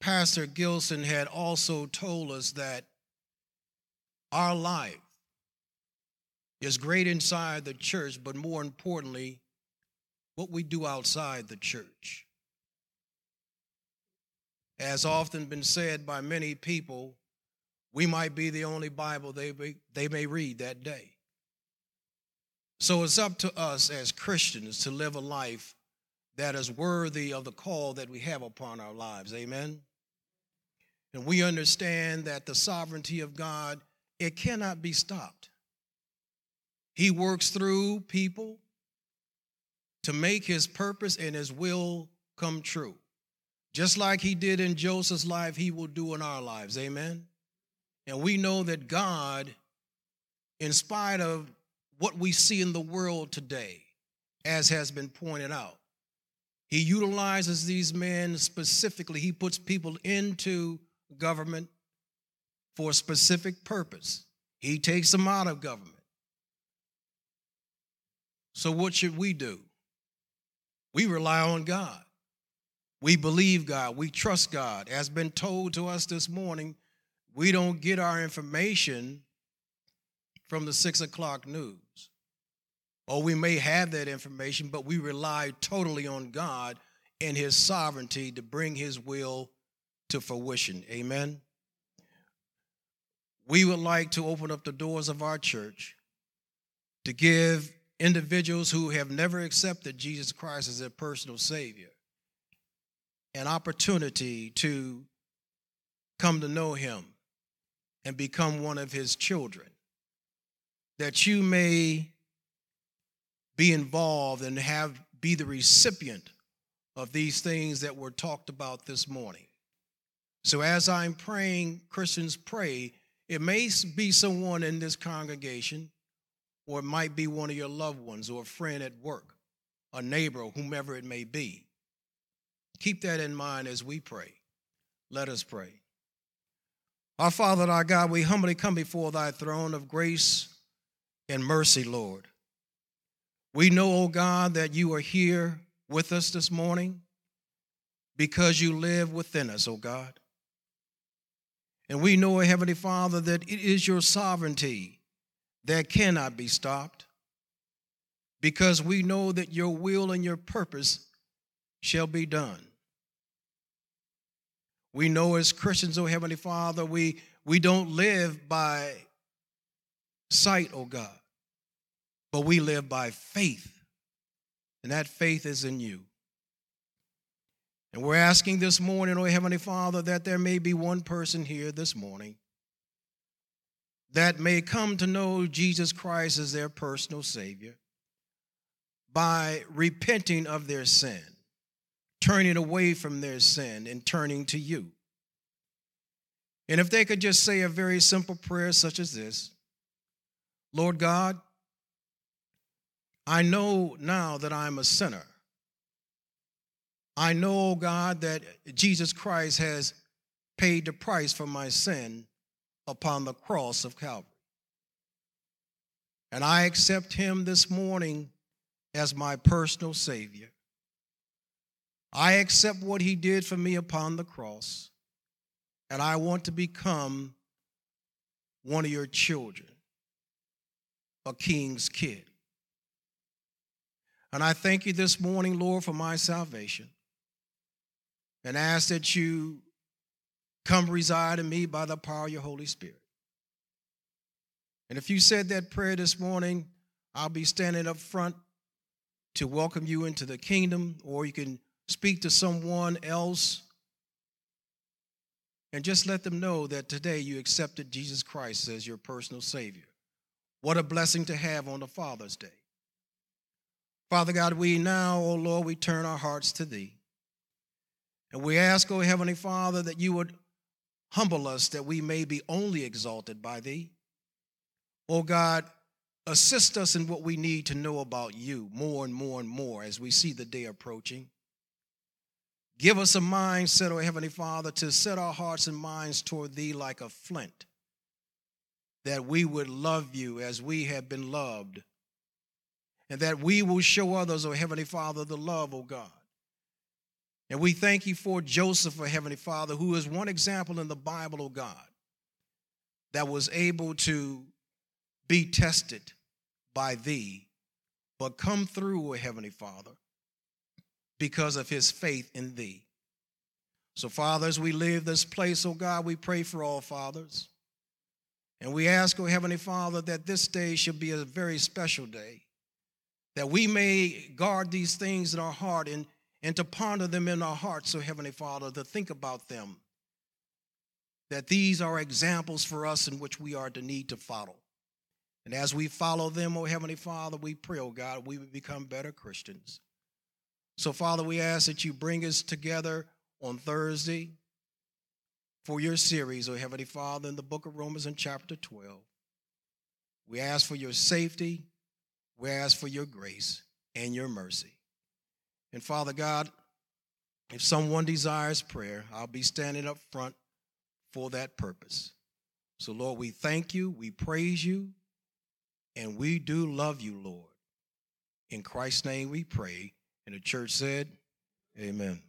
Pastor Gilson had also told us that our life is great inside the church, but more importantly, what we do outside the church. As often been said by many people, we might be the only Bible they, they may read that day. So it's up to us as Christians to live a life that is worthy of the call that we have upon our lives. Amen. And we understand that the sovereignty of God, it cannot be stopped. He works through people to make his purpose and his will come true. Just like he did in Joseph's life, he will do in our lives. Amen. And we know that God, in spite of what we see in the world today, as has been pointed out. He utilizes these men specifically. He puts people into government for a specific purpose. He takes them out of government. So, what should we do? We rely on God. We believe God. We trust God. As been told to us this morning, we don't get our information from the six o'clock news. Or we may have that information, but we rely totally on God and His sovereignty to bring His will to fruition. Amen. We would like to open up the doors of our church to give individuals who have never accepted Jesus Christ as their personal Savior an opportunity to come to know Him and become one of His children. That you may be involved and have be the recipient of these things that were talked about this morning. So as I'm praying, Christians pray, it may be someone in this congregation, or it might be one of your loved ones, or a friend at work, a neighbor, whomever it may be. Keep that in mind as we pray. Let us pray. Our Father, our God, we humbly come before thy throne of grace and mercy, Lord. We know, O oh God, that you are here with us this morning because you live within us, O oh God. And we know, Heavenly Father, that it is your sovereignty that cannot be stopped because we know that your will and your purpose shall be done. We know as Christians, oh Heavenly Father, we, we don't live by sight, oh God, but we live by faith. And that faith is in you. And we're asking this morning, oh Heavenly Father, that there may be one person here this morning that may come to know Jesus Christ as their personal Savior by repenting of their sin, turning away from their sin, and turning to you. And if they could just say a very simple prayer such as this Lord God, I know now that I'm a sinner. I know, God, that Jesus Christ has paid the price for my sin upon the cross of Calvary. And I accept him this morning as my personal Savior. I accept what he did for me upon the cross, and I want to become one of your children, a king's kid. And I thank you this morning, Lord, for my salvation and ask that you come reside in me by the power of your Holy Spirit. And if you said that prayer this morning, I'll be standing up front to welcome you into the kingdom, or you can speak to someone else and just let them know that today you accepted Jesus Christ as your personal Savior. What a blessing to have on the Father's Day. Father God, we now, oh Lord, we turn our hearts to Thee. And we ask, O oh Heavenly Father, that you would humble us that we may be only exalted by thee. O oh God, assist us in what we need to know about you more and more and more as we see the day approaching. Give us a mindset, O Heavenly Father, to set our hearts and minds toward thee like a flint, that we would love you as we have been loved, and that we will show others, O Heavenly Father, the love, O God. And we thank you for Joseph, O Heavenly Father, who is one example in the Bible, O God, that was able to be tested by thee, but come through, O Heavenly Father, because of his faith in thee. So, Father, as we leave this place, oh God, we pray for all fathers. And we ask, oh Heavenly Father, that this day should be a very special day, that we may guard these things in our heart and and to ponder them in our hearts, so Heavenly Father, to think about them. That these are examples for us in which we are to need to follow. And as we follow them, oh Heavenly Father, we pray, oh God, we would become better Christians. So, Father, we ask that you bring us together on Thursday for your series, oh Heavenly Father, in the book of Romans in chapter 12. We ask for your safety, we ask for your grace and your mercy. And Father God, If someone desires prayer, I'll be standing up front for that purpose. So, Lord, we thank you, we praise you, and we do love you, Lord. In Christ's name we pray. And the church said, Amen.